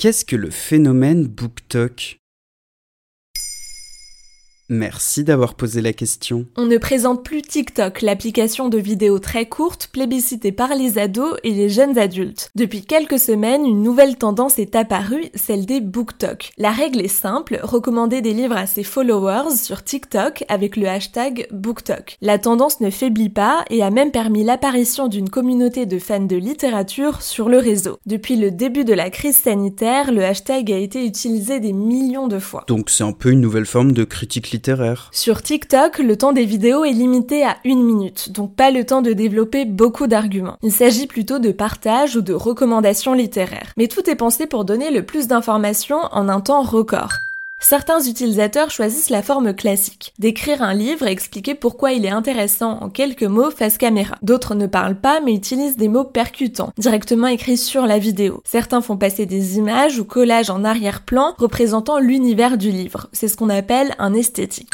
Qu'est-ce que le phénomène BookTok Merci d'avoir posé la question. On ne présente plus TikTok, l'application de vidéos très courtes plébiscitée par les ados et les jeunes adultes. Depuis quelques semaines, une nouvelle tendance est apparue, celle des BookTok. La règle est simple, recommander des livres à ses followers sur TikTok avec le hashtag BookTok. La tendance ne faiblit pas et a même permis l'apparition d'une communauté de fans de littérature sur le réseau. Depuis le début de la crise sanitaire, le hashtag a été utilisé des millions de fois. Donc c'est un peu une nouvelle forme de critique littéraire sur TikTok, le temps des vidéos est limité à une minute, donc pas le temps de développer beaucoup d'arguments. Il s'agit plutôt de partage ou de recommandations littéraires. Mais tout est pensé pour donner le plus d'informations en un temps record. Certains utilisateurs choisissent la forme classique, d'écrire un livre et expliquer pourquoi il est intéressant en quelques mots face caméra. D'autres ne parlent pas mais utilisent des mots percutants, directement écrits sur la vidéo. Certains font passer des images ou collages en arrière-plan représentant l'univers du livre. C'est ce qu'on appelle un esthétique.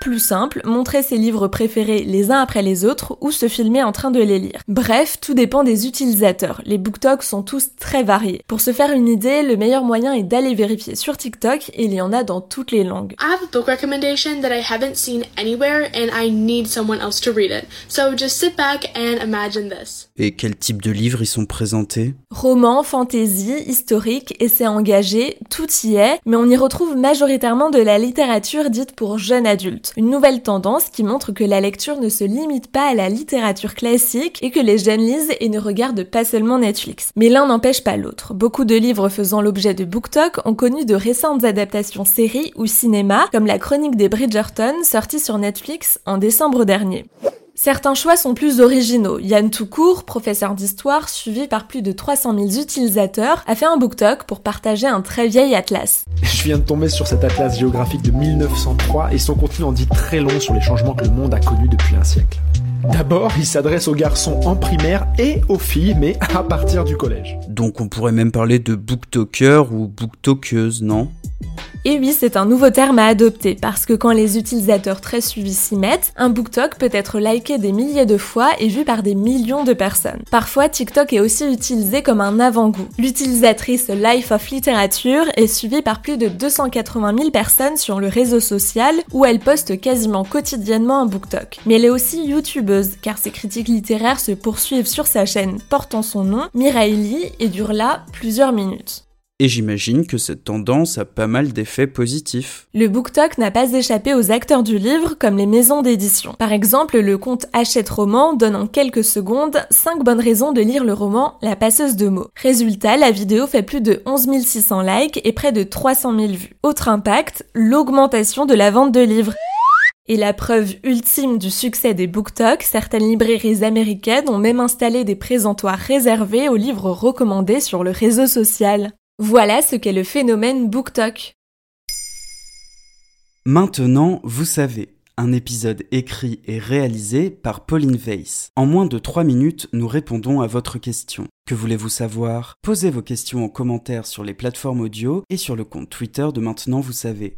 Plus simple, montrer ses livres préférés les uns après les autres ou se filmer en train de les lire. Bref, tout dépend des utilisateurs. Les BookTok sont tous très variés. Pour se faire une idée, le meilleur moyen est d'aller vérifier sur TikTok et il y en a dans toutes les langues. I have a book recommendation that I haven't seen anywhere and I need someone else to read it. So just sit back and imagine this. Et quel type de livres y sont présentés? Romans, fantasy, historique, essais engagés, tout y est, mais on y retrouve majoritairement de la littérature dite pour jeunes adultes. Une nouvelle tendance qui montre que la lecture ne se limite pas à la littérature classique et que les jeunes lisent et ne regardent pas seulement Netflix. Mais l'un n'empêche pas l'autre. Beaucoup de livres faisant l'objet de BookTok ont connu de récentes adaptations séries ou cinéma, comme la chronique des Bridgerton sortie sur Netflix en décembre dernier. Certains choix sont plus originaux. Yann Toucourt, professeur d'histoire, suivi par plus de 300 000 utilisateurs, a fait un BookTok pour partager un très vieil atlas. Je viens de tomber sur cet atlas géographique de 1903 et son contenu en dit très long sur les changements que le monde a connus depuis un siècle. D'abord, il s'adresse aux garçons en primaire et aux filles, mais à partir du collège. Donc on pourrait même parler de booktoker ou booktokeuse, non? Et oui, c'est un nouveau terme à adopter parce que quand les utilisateurs très suivis s'y mettent, un BookTok peut être liké des milliers de fois et vu par des millions de personnes. Parfois, TikTok est aussi utilisé comme un avant-goût. L'utilisatrice Life of Literature est suivie par plus de 280 000 personnes sur le réseau social où elle poste quasiment quotidiennement un BookTok. Mais elle est aussi youtubeuse car ses critiques littéraires se poursuivent sur sa chaîne portant son nom, Mireille et durent là plusieurs minutes. Et j'imagine que cette tendance a pas mal d'effets positifs. Le BookTok n'a pas échappé aux acteurs du livre comme les maisons d'édition. Par exemple, le compte Achète Roman donne en quelques secondes 5 bonnes raisons de lire le roman La passeuse de mots. Résultat, la vidéo fait plus de 11 600 likes et près de 300 000 vues. Autre impact, l'augmentation de la vente de livres. Et la preuve ultime du succès des BookTok, certaines librairies américaines ont même installé des présentoirs réservés aux livres recommandés sur le réseau social. Voilà ce qu'est le phénomène BookTok. Maintenant, vous savez, un épisode écrit et réalisé par Pauline Weiss. En moins de 3 minutes, nous répondons à votre question. Que voulez-vous savoir? Posez vos questions en commentaire sur les plateformes audio et sur le compte Twitter de Maintenant, vous savez.